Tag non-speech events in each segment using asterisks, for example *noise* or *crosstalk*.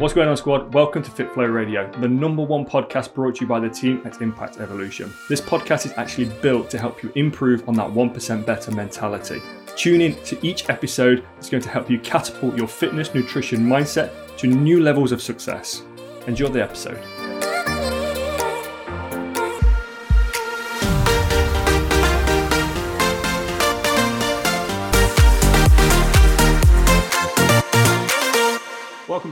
What's going on, squad? Welcome to Fit Flow Radio, the number one podcast brought to you by the team at Impact Evolution. This podcast is actually built to help you improve on that 1% better mentality. Tune in to each episode, it's going to help you catapult your fitness, nutrition mindset to new levels of success. Enjoy the episode.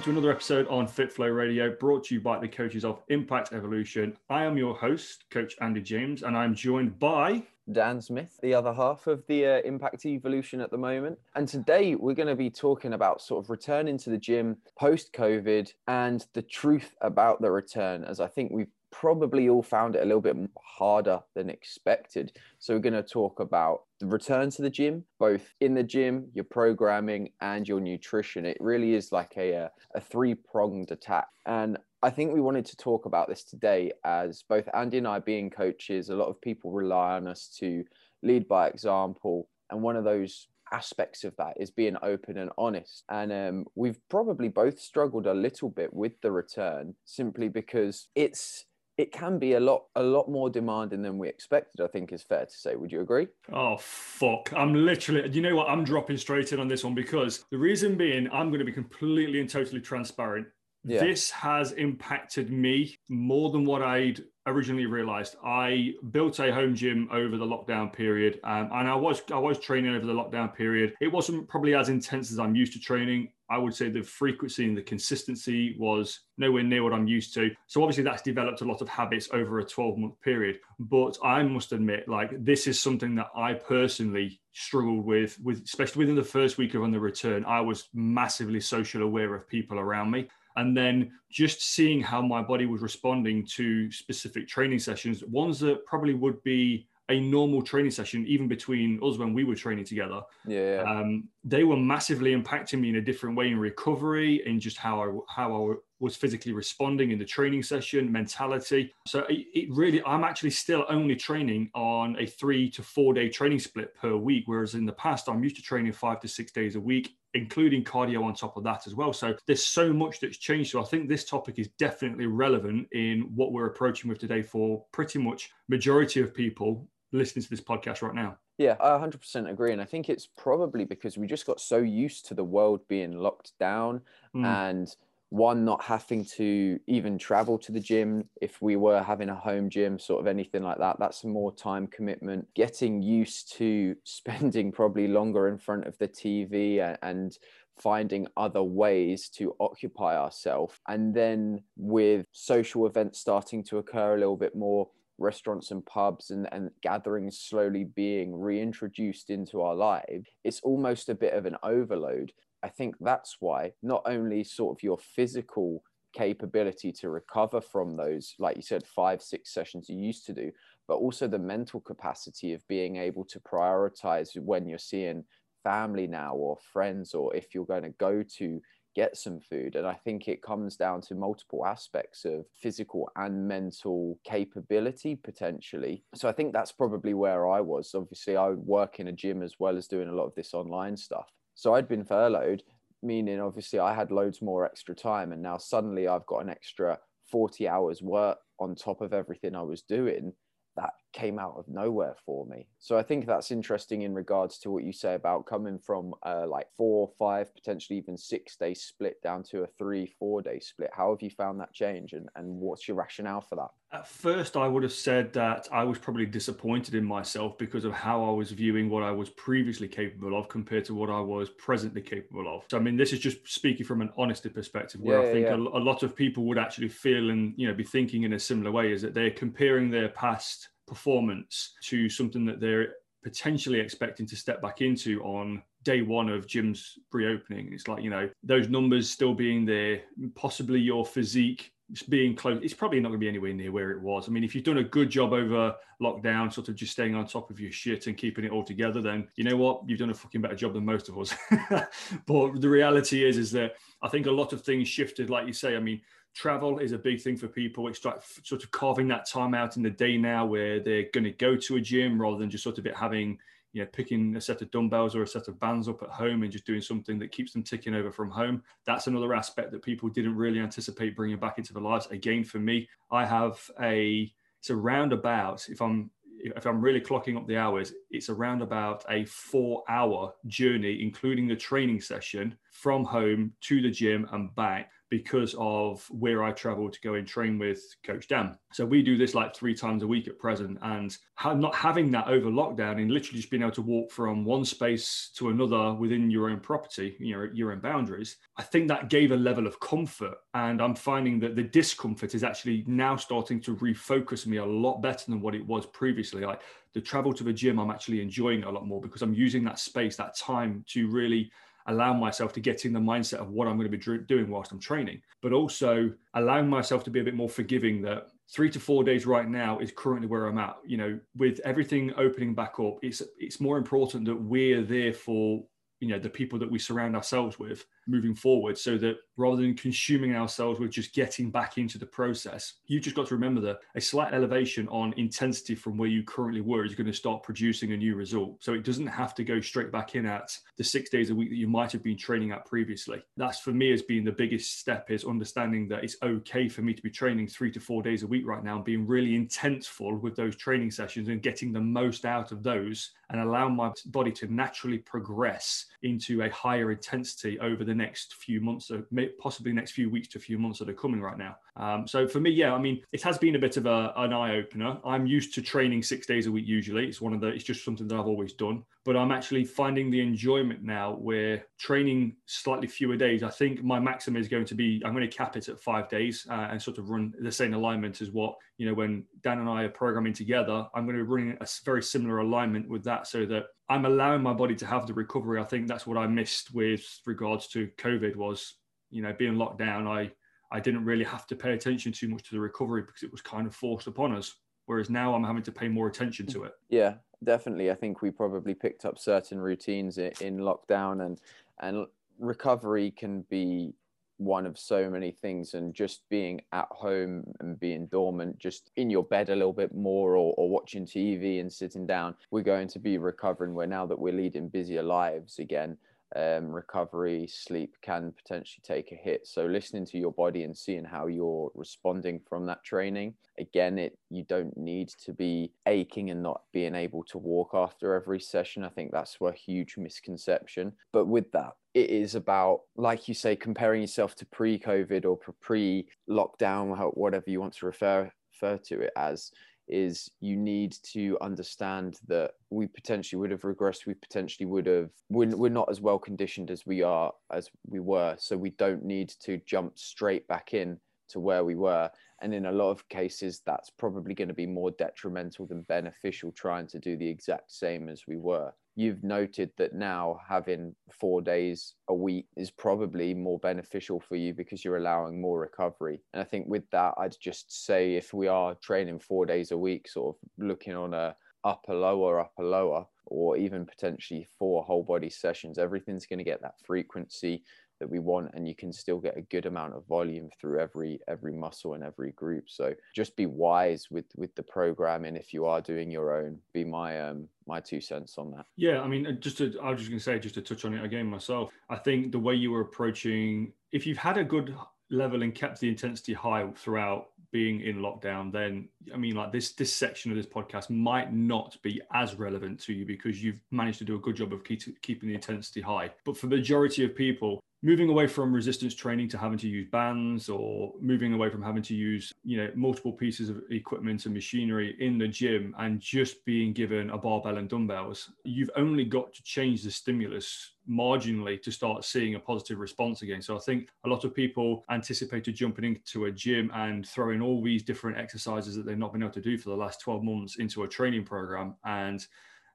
To another episode on Fit Flow Radio, brought to you by the coaches of Impact Evolution. I am your host, Coach Andy James, and I'm joined by Dan Smith, the other half of the uh, Impact Evolution at the moment. And today we're going to be talking about sort of returning to the gym post COVID and the truth about the return, as I think we've probably all found it a little bit harder than expected. So we're going to talk about the return to the gym, both in the gym, your programming, and your nutrition. It really is like a, a, a three pronged attack. And I think we wanted to talk about this today as both Andy and I being coaches, a lot of people rely on us to lead by example. And one of those aspects of that is being open and honest. And um, we've probably both struggled a little bit with the return simply because it's it can be a lot a lot more demanding than we expected i think is fair to say. Would you agree? Oh fuck. I'm literally you know what? I'm dropping straight in on this one because the reason being i'm going to be completely and totally transparent. Yeah. this has impacted me more than what i'd originally realized. I built a home gym over the lockdown period um, and i was i was training over the lockdown period. It wasn't probably as intense as i'm used to training I would say the frequency and the consistency was nowhere near what I'm used to. So obviously that's developed a lot of habits over a 12 month period. But I must admit, like this is something that I personally struggled with, with especially within the first week of on the return. I was massively social aware of people around me. And then just seeing how my body was responding to specific training sessions, ones that probably would be a normal training session, even between us when we were training together, yeah, um, they were massively impacting me in a different way in recovery, in just how I how I was physically responding in the training session, mentality. So it, it really, I'm actually still only training on a three to four day training split per week, whereas in the past I'm used to training five to six days a week including cardio on top of that as well. So there's so much that's changed. So I think this topic is definitely relevant in what we're approaching with today for pretty much majority of people listening to this podcast right now. Yeah, I 100% agree. And I think it's probably because we just got so used to the world being locked down mm. and one not having to even travel to the gym if we were having a home gym sort of anything like that that's more time commitment getting used to *laughs* spending probably longer in front of the tv and finding other ways to occupy ourselves and then with social events starting to occur a little bit more restaurants and pubs and, and gatherings slowly being reintroduced into our lives, it's almost a bit of an overload. I think that's why not only sort of your physical capability to recover from those, like you said, five, six sessions you used to do, but also the mental capacity of being able to prioritize when you're seeing family now or friends, or if you're going to go to get some food. And I think it comes down to multiple aspects of physical and mental capability potentially. So I think that's probably where I was. Obviously, I work in a gym as well as doing a lot of this online stuff. So I'd been furloughed, meaning obviously I had loads more extra time. And now suddenly I've got an extra 40 hours work on top of everything I was doing that came out of nowhere for me. So I think that's interesting in regards to what you say about coming from uh, like four, five, potentially even six day split down to a three, four day split. How have you found that change and, and what's your rationale for that? At first, I would have said that I was probably disappointed in myself because of how I was viewing what I was previously capable of compared to what I was presently capable of. So, I mean, this is just speaking from an honesty perspective, where yeah, I think yeah. a, a lot of people would actually feel and you know be thinking in a similar way is that they're comparing their past performance to something that they're potentially expecting to step back into on day one of gym's reopening. It's like, you know, those numbers still being there, possibly your physique being close. It's probably not going to be anywhere near where it was. I mean, if you've done a good job over lockdown, sort of just staying on top of your shit and keeping it all together, then you know what? You've done a fucking better job than most of us. *laughs* but the reality is, is that I think a lot of things shifted, like you say. I mean, travel is a big thing for people. It's like sort of carving that time out in the day now where they're going to go to a gym rather than just sort of it having you know, picking a set of dumbbells or a set of bands up at home and just doing something that keeps them ticking over from home. That's another aspect that people didn't really anticipate bringing back into their lives. Again, for me, I have a it's a roundabout. If I'm if I'm really clocking up the hours, it's around about a four hour journey, including the training session from home to the gym and back because of where I travel to go and train with Coach Dan. So we do this like three times a week at present, and not having that over lockdown and literally just being able to walk from one space to another within your own property, you know, your own boundaries. I think that gave a level of comfort, and I'm finding that the discomfort is actually now starting to refocus me a lot better than what it was previously. Like the travel to the gym, I'm actually enjoying a lot more because I'm using that space, that time to really allow myself to get in the mindset of what I'm going to be doing whilst I'm training, but also allowing myself to be a bit more forgiving that three to four days right now is currently where I'm at. You know, with everything opening back up, it's it's more important that we're there for you know the people that we surround ourselves with moving forward so that rather than consuming ourselves with just getting back into the process. You just got to remember that a slight elevation on intensity from where you currently were is going to start producing a new result. So it doesn't have to go straight back in at the six days a week that you might have been training at previously. That's for me has been the biggest step is understanding that it's okay for me to be training three to four days a week right now and being really intenseful with those training sessions and getting the most out of those and allowing my body to naturally progress into a higher intensity over the next few months, or possibly next few weeks to a few months that are coming right now. Um, so for me, yeah, I mean, it has been a bit of a, an eye opener. I'm used to training six days a week usually. It's one of the, it's just something that I've always done. But I'm actually finding the enjoyment now where training slightly fewer days. I think my maximum is going to be, I'm going to cap it at five days uh, and sort of run the same alignment as what, you know, when Dan and I are programming together, I'm going to be running a very similar alignment with that so that I'm allowing my body to have the recovery. I think that's what I missed with regards to COVID was, you know, being locked down. I I didn't really have to pay attention too much to the recovery because it was kind of forced upon us. Whereas now I'm having to pay more attention to it. Yeah, definitely. I think we probably picked up certain routines in lockdown and and recovery can be one of so many things and just being at home and being dormant just in your bed a little bit more or, or watching tv and sitting down we're going to be recovering. Where now that we're leading busier lives again um, recovery, sleep can potentially take a hit. So listening to your body and seeing how you're responding from that training. Again, it you don't need to be aching and not being able to walk after every session. I think that's a huge misconception. But with that, it is about, like you say, comparing yourself to pre-COVID or pre-lockdown, whatever you want to refer refer to it as is you need to understand that we potentially would have regressed we potentially would have we're, we're not as well conditioned as we are as we were. So we don't need to jump straight back in to where we were. And in a lot of cases that's probably going to be more detrimental than beneficial trying to do the exact same as we were you've noted that now having four days a week is probably more beneficial for you because you're allowing more recovery. And I think with that, I'd just say if we are training four days a week, sort of looking on a upper lower, upper lower, or even potentially four whole body sessions, everything's going to get that frequency that we want and you can still get a good amount of volume through every every muscle and every group. So just be wise with with the programming if you are doing your own be my um my two cents on that. Yeah i mean uh, just to i was just going to say just to touch on it again myself i think the way you were approaching if you've had a good level and kept the intensity high throughout being in lockdown then i mean like this this section of this podcast might not be as relevant to you because you've managed to do a good job of keep, keeping the intensity high. But for the majority of people moving away from resistance training to having to use bands or moving away from having to use you know multiple pieces of equipment and machinery in the gym and just being given a barbell and dumbbells you've only got to change the stimulus marginally to start seeing a positive response again. So i think a lot of people anticipated jumping into a gym and throwing all these different exercises that they've not been able to do for the last 12 months into a training program. And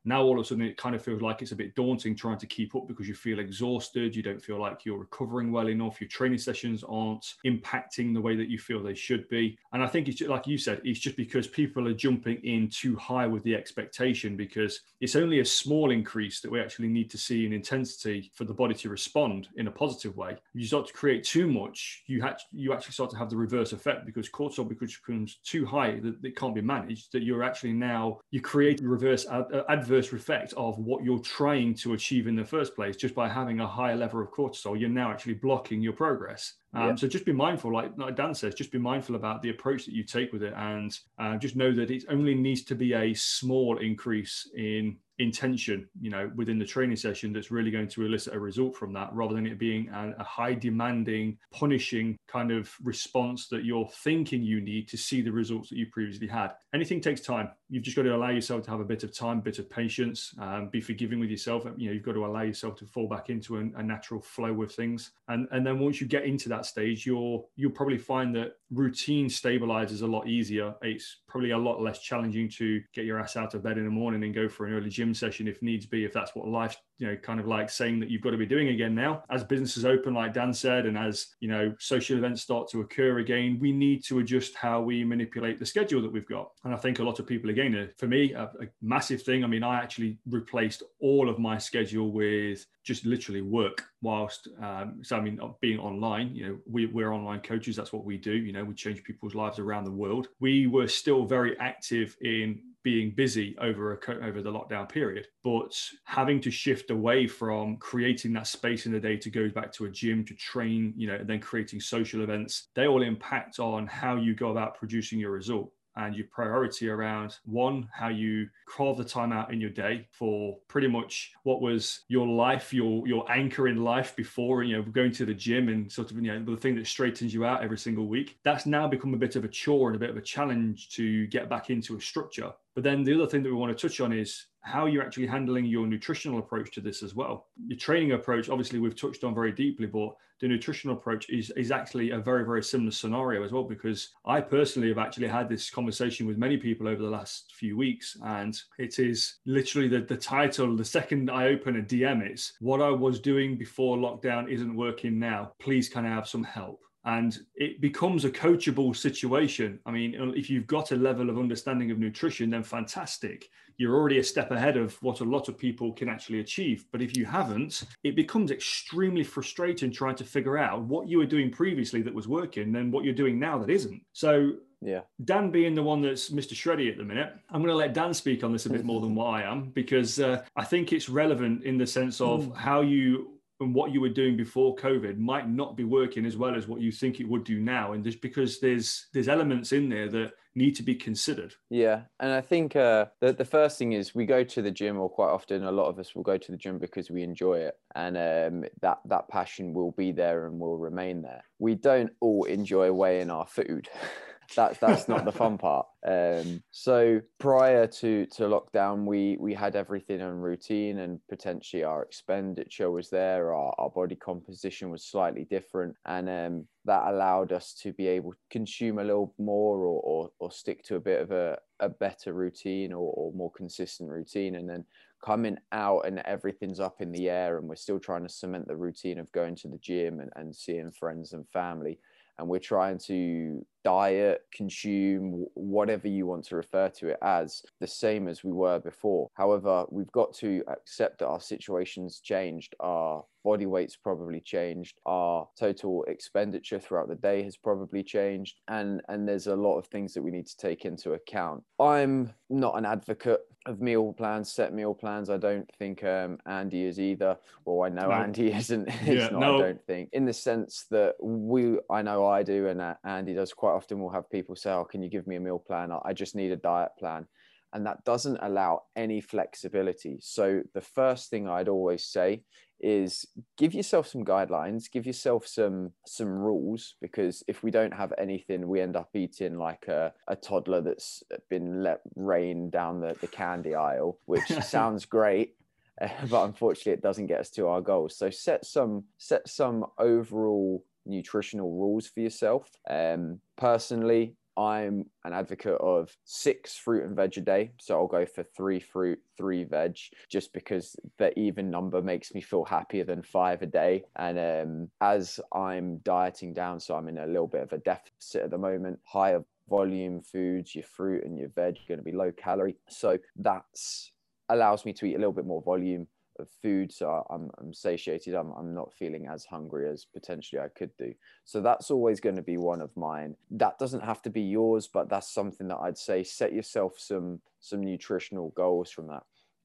now all of a sudden it kind of feels like it's a bit daunting trying to keep up because you feel exhausted you don't feel like you're recovering well enough your training sessions aren't impacting the way that you feel they should be. And i think it's just, like you said it's just because people are jumping in too high with the expectation because it's only a small increase that we actually need to see in intensity for the body to respond in a positive way. You start to create too much you you actually start to have the reverse effect because cortisol becomes too high that it can't be managed that you're actually now you create reverse ad- uh, adverse adverse effect of what you're trying to achieve in the first place just by having a higher level of cortisol you're now actually blocking your progress um, yeah. so just be mindful like, like, dan says just be mindful about the approach that you take with it and uh, just know that it only needs to be a small increase in intention you know within the training session that's really going to elicit a result from that rather than it being a, a, high demanding punishing kind of response that you're thinking you need to see the results that you previously had. Anything takes time. You've just got to allow yourself to have a bit of time bit of patience um, be forgiving with yourself. You know you've got to allow yourself to fall back into a, a natural flow of things. And and then once you get into that stage you'll you'll probably find that routine stabilizes a lot easier. It's probably a lot less challenging to get your ass out of bed in the morning and go for an early gym session if needs be, if that's what life, you know, kind of like saying that you've got to be doing again now. As businesses open, like Dan said, and as, you know, social events start to occur again, we need to adjust how we manipulate the schedule that we've got. And I think a lot of people, again, uh, for me, a, a massive thing. I mean, I actually replaced all of my schedule with just literally work whilst um, so i mean being online you know we, we're online coaches that's what we do you know we change people's lives around the world we were still very active in being busy over a, over the lockdown period but having to shift away from creating that space in the day to go back to a gym to train you know and then creating social events they all impact on how you go about producing your result and your priority around one, how you carve the time out in your day for pretty much what was your life, your your anchor in life before, you know, going to the gym and sort of, you know, the thing that straightens you out every single week. That's now become a bit of a chore and a bit of a challenge to get back into a structure. But then the other thing that we want to touch on is how you're actually handling your nutritional approach to this as well. Your training approach, obviously, we've touched on very deeply, but the nutritional approach is, is actually a very, very similar scenario as well. Because I personally have actually had this conversation with many people over the last few weeks, and it is literally the, the title. The second I open a DM, it's what I was doing before lockdown isn't working now. Please, can I have some help? And it becomes a coachable situation. I mean, if you've got a level of understanding of nutrition, then fantastic. You're already a step ahead of what a lot of people can actually achieve. But if you haven't, it becomes extremely frustrating trying to figure out what you were doing previously that was working and what you're doing now that isn't. So, yeah, Dan being the one that's Mr. Shreddy at the minute, I'm going to let Dan speak on this a bit more than what I am because uh, I think it's relevant in the sense of *laughs* how you and what you were doing before COVID might not be working as well as what you think it would do now. And just because there's there's elements in there that need to be considered. Yeah, and I think uh, the the first thing is we go to the gym, or quite often a lot of us will go to the gym because we enjoy it, and um, that that passion will be there and will remain there. We don't all enjoy weighing our food. *laughs* that's that's not the fun part. Um, so prior to to lockdown, we we had everything on routine, and potentially our expenditure was there. Our, our body composition was slightly different, and um, that allowed us to be able to consume a little more, or or, or stick to a bit of a, a better routine or, or more consistent routine, and then coming out and everything's up in the air and we're still trying to cement the routine of going to the gym and, and seeing friends and family and we're trying to diet, consume, whatever you want to refer to it as, the same as we were before. However, we've got to accept that our situation's changed, our body weight's probably changed, our total expenditure throughout the day has probably changed, and and there's a lot of things that we need to take into account. I'm not an advocate of meal plans, set meal plans. I don't think um, Andy is either. Well, I know no. Andy *laughs* isn't. yeah, not, no. I don't think, in the sense that we, I know I do, and uh, Andy does quite often. We'll have people say, "Oh, can you give me a meal plan? I just need a diet plan," and that doesn't allow any flexibility. So the first thing I'd always say is give yourself some guidelines give yourself some some rules because if we don't have anything we end up eating like a, a toddler that's been let rain down the, the candy aisle which *laughs* sounds great *laughs* but unfortunately it doesn't get us to our goals. So set some set some overall nutritional rules for yourself. Um personally I'm an advocate of six fruit and veg a day. So I'll go for three fruit, three veg, just because the even number makes me feel happier than five a day. And um, as I'm dieting down, so I'm in a little bit of a deficit at the moment, higher volume foods, your fruit and your veg are going to be low calorie. So that's allows me to eat a little bit more volume of food so I'm, I'm satiated I'm, I'm not feeling as hungry as potentially i could do so that's always going to be one of mine that doesn't have to be yours but that's something that i'd say set yourself some some nutritional goals from that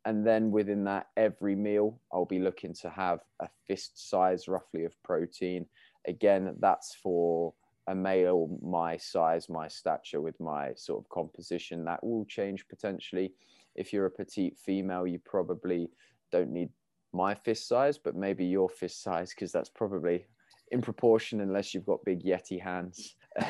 and then within that, every meal, I'll be looking to have a fist size roughly of protein. Again, that's for a male my size, my stature, with my sort of composition. That will change potentially. If you're a petite female, you probably don't need my fist size, but maybe your fist size, because that's probably in proportion unless you've got big Yeti hands. *laughs*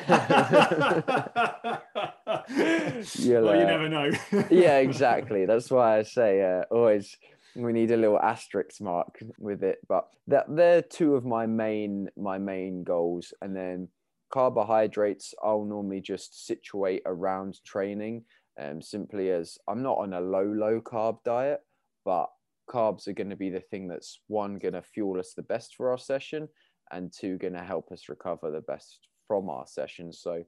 You'll, well, you uh, never know. *laughs* yeah, exactly. That's why I say uh, always we need a little asterisk mark with it. But that they're two of my main my main goals, and then carbohydrates I'll normally just situate around training. Um, simply as I'm not on a low low carb diet, but carbs are going to be the thing that's one going to fuel us the best for our session, and two going to help us recover the best from our sessions. So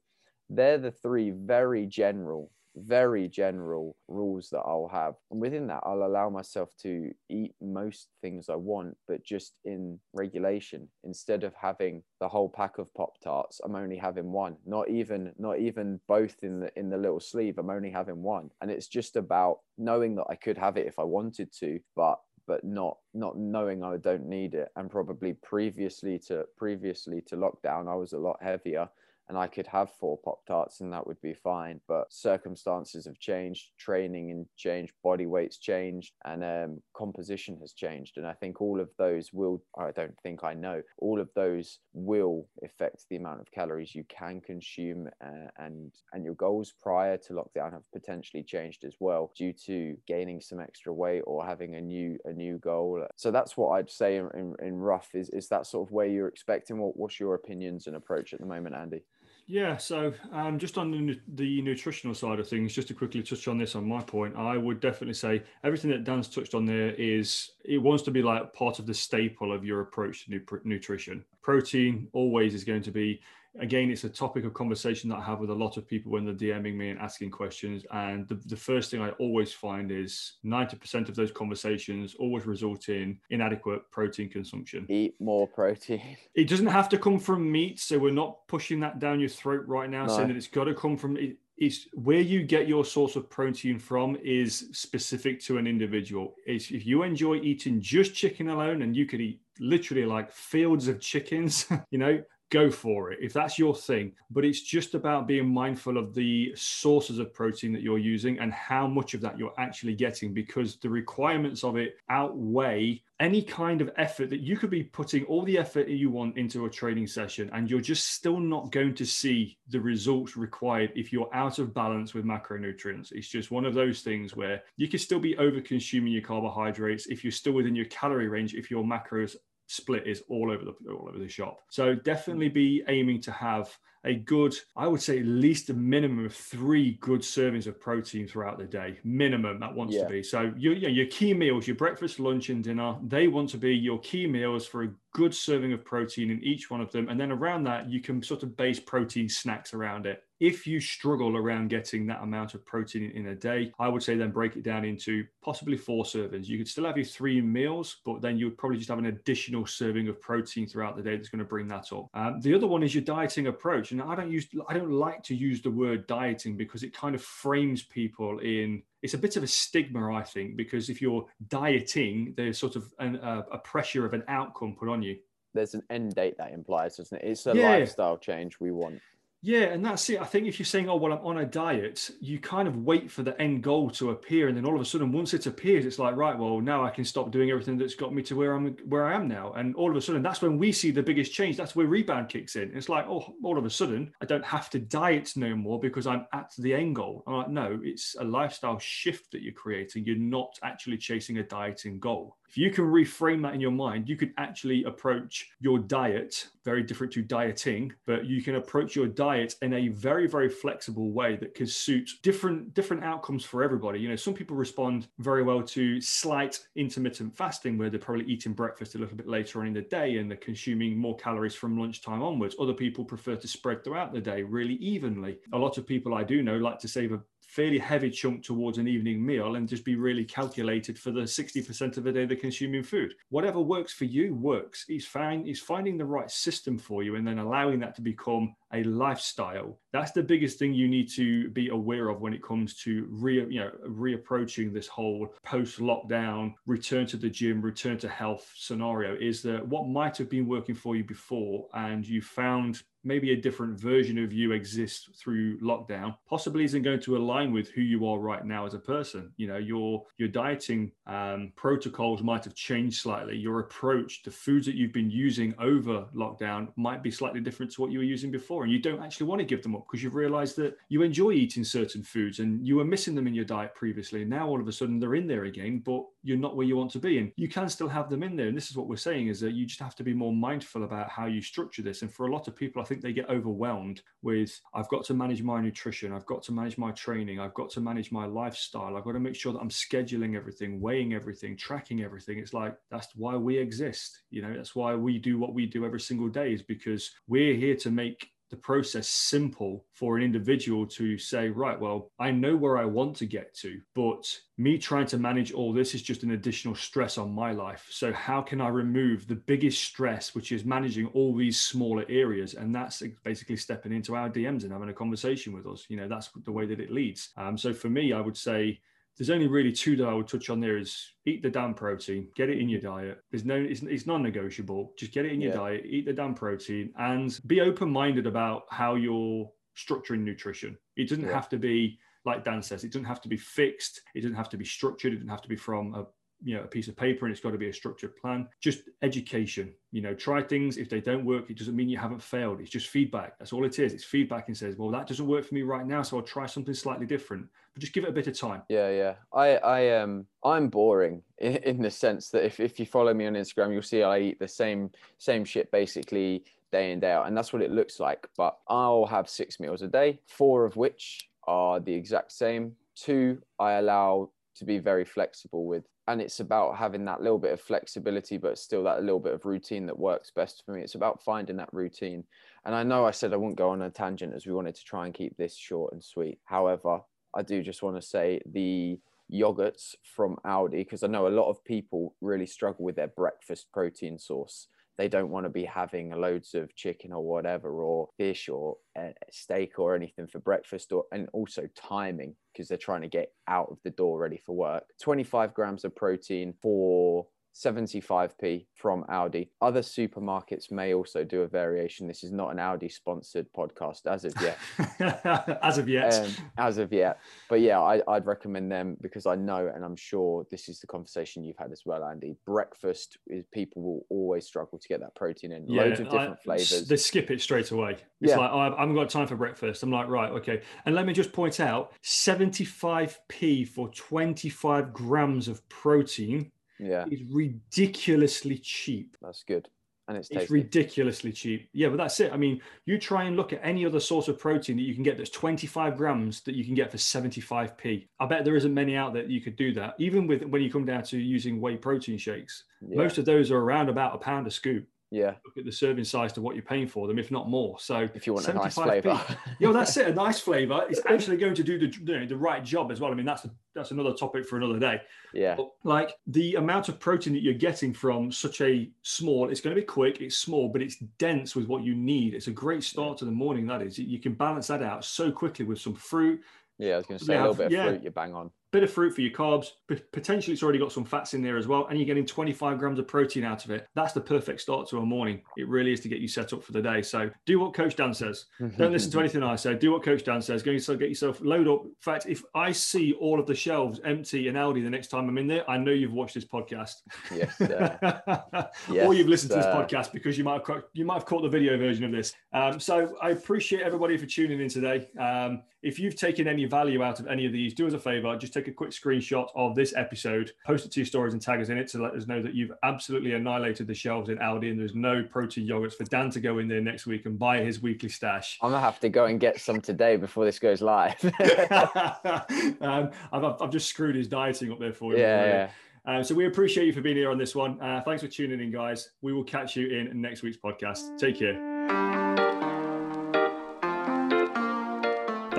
they're the three very general very general rules that I'll have. And within that, I'll allow myself to eat most things I want, but just in regulation. Instead of having the whole pack of Pop Tarts, I'm only having one. Not even not even both in the in the little sleeve. I'm only having one. And it's just about knowing that I could have it if I wanted to, but but not not knowing I don't need it. And probably previously to previously to lockdown, I was a lot heavier and I could have four Pop Tarts and that would be fine. But circumstances have changed, training and changed, body weight's changed, and um, composition has changed. And I think all of those will, I don't think I know, all of those will affect the amount of calories you can consume. Uh, and, and your goals prior to lockdown have potentially changed as well due to gaining some extra weight or having a new, a new goal. So that's what I'd say in, in, in rough is, is that sort of where you're expecting? What, what's your opinions and approach at the moment, Andy? Yeah, so um, just on the, the, nutritional side of things, just to quickly touch on this on my point, I would definitely say everything that Dan's touched on there is it wants to be like part of the staple of your approach to nutrition. Protein always is going to be again, it's a topic of conversation that I have with a lot of people when they're DMing me and asking questions. And the, the first thing I always find is 90% of those conversations always result in inadequate protein consumption. Eat more protein. *laughs* It doesn't have to come from meat. So we're not pushing that down your throat right now, no. saying that it's got to come from it, it's where you get your source of protein from is specific to an individual. It's, if you enjoy eating just chicken alone and you could eat literally like fields of chickens, *laughs* you know, go for it if that's your thing. But it's just about being mindful of the sources of protein that you're using and how much of that you're actually getting because the requirements of it outweigh any kind of effort that you could be putting all the effort you want into a training session and you're just still not going to see the results required if you're out of balance with macronutrients it's just one of those things where you can still be over consuming your carbohydrates if you're still within your calorie range if your macros split is all over the all over the shop. So definitely be aiming to have a good, I would say at least a minimum of three good servings of protein throughout the day. Minimum that wants yeah. to be. So your, your key meals, your breakfast, lunch, and dinner, they want to be your key meals for a good serving of protein in each one of them. And then around that, you can sort of base protein snacks around it. If you struggle around getting that amount of protein in a day, I would say then break it down into possibly four servings. You could still have your three meals, but then you would probably just have an additional serving of protein throughout the day that's going to bring that up. Um, the other one is your dieting approach. And I don't use, I don't like to use the word dieting because it kind of frames people in it's a bit of a stigma, I think, because if you're dieting, there's sort of an, uh, a pressure of an outcome put on you. There's an end date that implies, doesn't it? It's a yeah. lifestyle change we want. Yeah, and that's it. I think if you're saying, "Oh, well, I'm on a diet," you kind of wait for the end goal to appear, and then all of a sudden, once it appears, it's like, right, well, now I can stop doing everything that's got me to where I'm where I am now. And all of a sudden, that's when we see the biggest change. That's where rebound kicks in. It's like, oh, all of a sudden, I don't have to diet no more because I'm at the end goal. I'm like, no, it's a lifestyle shift that you're creating. You're not actually chasing a dieting goal if you can reframe that in your mind, you could actually approach your diet very different to dieting, but you can approach your diet in a very, very flexible way that can suit different different outcomes for everybody. You know, some people respond very well to slight intermittent fasting, where they're probably eating breakfast a little bit later on in the day and they're consuming more calories from lunchtime onwards. Other people prefer to spread throughout the day really evenly. A lot of people I do know like to save a fairly heavy chunk towards an evening meal and just be really calculated for the 60% of the day they're consuming food. Whatever works for you works. It's fine. It's finding the right system for you and then allowing that to become a lifestyle. That's the biggest thing you need to be aware of when it comes to re, you know, reapproaching this whole post-lockdown return to the gym, return to health scenario. Is that what might have been working for you before, and you found maybe a different version of you exists through lockdown possibly isn't going to align with who you are right now as a person you know your your dieting um, protocols might have changed slightly your approach the foods that you've been using over lockdown might be slightly different to what you were using before and you don't actually want to give them up because you've realized that you enjoy eating certain foods and you were missing them in your diet previously and now all of a sudden they're in there again but you're not where you want to be and you can still have them in there and this is what we're saying is that you just have to be more mindful about how you structure this and for a lot of people i think they get overwhelmed with I've got to manage my nutrition, I've got to manage my training, I've got to manage my lifestyle, I've got to make sure that I'm scheduling everything, weighing everything, tracking everything. It's like that's why we exist. You know, that's why we do what we do every single day is because we're here to make the process simple for an individual to say, right, well, I know where I want to get to, but me trying to manage all this is just an additional stress on my life. So, how can I remove the biggest stress, which is managing all these smaller areas? And that's basically stepping into our DMs and having a conversation with us. You know, that's the way that it leads. Um, so, for me, I would say, there's only really two that I would touch on there is eat the damn protein, get it in your diet. There's no, it's, it's non-negotiable. Just get it in your yeah. diet, eat the damn protein and be open-minded about how you're structuring nutrition. It doesn't yeah. have to be like Dan says, it doesn't have to be fixed. It doesn't have to be structured. It doesn't have to be from a you know a piece of paper and it's got to be a structured plan. Just education you know try things. If they don't work it doesn't mean you haven't failed. It's just feedback. That's all it is. It's feedback and says well that doesn't work for me right now so i'll try something slightly different. But just give it a bit of time. Yeah yeah. I i um i'm boring *laughs* in, in the sense that if, if you follow me on instagram you'll see i eat the same same shit basically day in day out and that's what it looks like. But i'll have six meals a day four of which are the exact same. Two i allow to be very flexible with. And it's about having that little bit of flexibility but still that little bit of routine that works best for me. It's about finding that routine. And i know i said i wouldn't go on a tangent as we wanted to try and keep this short and sweet. However i do just want to say the yogurts from aldi because i know a lot of people really struggle with their breakfast protein source they don't want to be having loads of chicken or whatever or fish or uh, steak or anything for breakfast or and also timing because they're trying to get out of the door ready for work. 25 grams of protein for 75p from Aldi. Other supermarkets may also do a variation. This is not an Aldi sponsored podcast as of yet. *laughs* as of yet. Um, as of yet. But yeah, I, would recommend them because I know and I'm sure this is the conversation you've had as well, Andy. Breakfast is people will always struggle to get that protein in. Yeah, Loads of different I, flavors. They skip it straight away. It's yeah. like, oh, I haven't got time for breakfast. I'm like, right, okay. And let me just point out 75p for 25 grams of protein yeah. Is ridiculously cheap. That's good. And it's, it's ridiculously cheap. Yeah but that's it. I mean you try and look at any other source of protein that you can get that's 25 grams that you can get for 75p i bet there isn't many out there that you could do that. Even with when you come down to using whey protein shakes yeah. most of those are around about a pound a scoop yeah. Look at the serving size to what you're paying for them, if not more. So if you want a nice flavour, *laughs* yeah, that's it. A nice flavour is actually going to do the you know, the right job as well. I mean, that's a, that's another topic for another day. Yeah. But like the amount of protein that you're getting from such a small, it's going to be quick, it's small, but it's dense with what you need. It's a great start to the morning. That is, you can balance that out so quickly with some fruit. Yeah, I was going to say a little bit of yeah, fruit. You bang on bit of fruit for your carbs. Potentially, it's already got some fats in there as well, and you're getting 25 grams of protein out of it. That's the perfect start to a morning. It really is to get you set up for the day. So, do what Coach Dan says. Don't listen to anything I say. Do what Coach Dan says. Go yourself, get yourself load up. In fact, if I see all of the shelves empty in Aldi the next time I'm in there, I know you've watched this podcast. Yes, yes *laughs* or you've listened to this podcast because you might have you might have caught the video version of this. Um, so, I appreciate everybody for tuning in today. Um, if you've taken any value out of any of these, do us a favor, just take a quick screenshot of this episode, post it to your stories and tag us in it to let us know that you've absolutely annihilated the shelves in Aldi and there's no protein yogurts for Dan to go in there next week and buy his weekly stash. I'm gonna have to go and get some today before this goes live. *laughs* *laughs* um, I've, I've just screwed his dieting up there for you. Yeah. yeah. Um, so we appreciate you for being here on this one. Uh, thanks for tuning in, guys. We will catch you in next week's podcast. Take care.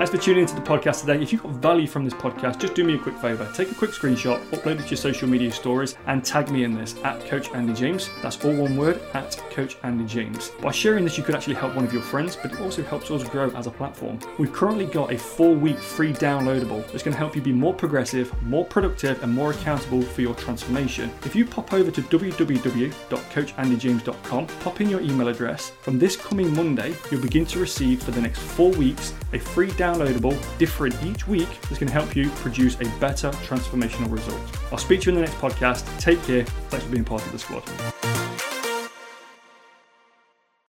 Thanks for tuning into the podcast today. If you got value from this podcast, just do me a quick favor. Take a quick screenshot, upload it to your social media stories, and tag me in this at Coach Andy James. That's all one word at Coach Andy James. By sharing this, you could actually help one of your friends, but it also helps us grow as a platform. We've currently got a four week free downloadable that's going to help you be more progressive, more productive, and more accountable for your transformation. If you pop over to www.coachandyjames.com, pop in your email address, from this coming Monday, you'll begin to receive for the next four weeks a free downloadable, different each week, that's going to help you produce a better transformational result. I'll speak to you in the next podcast. Take care. Thanks for being part of the squad.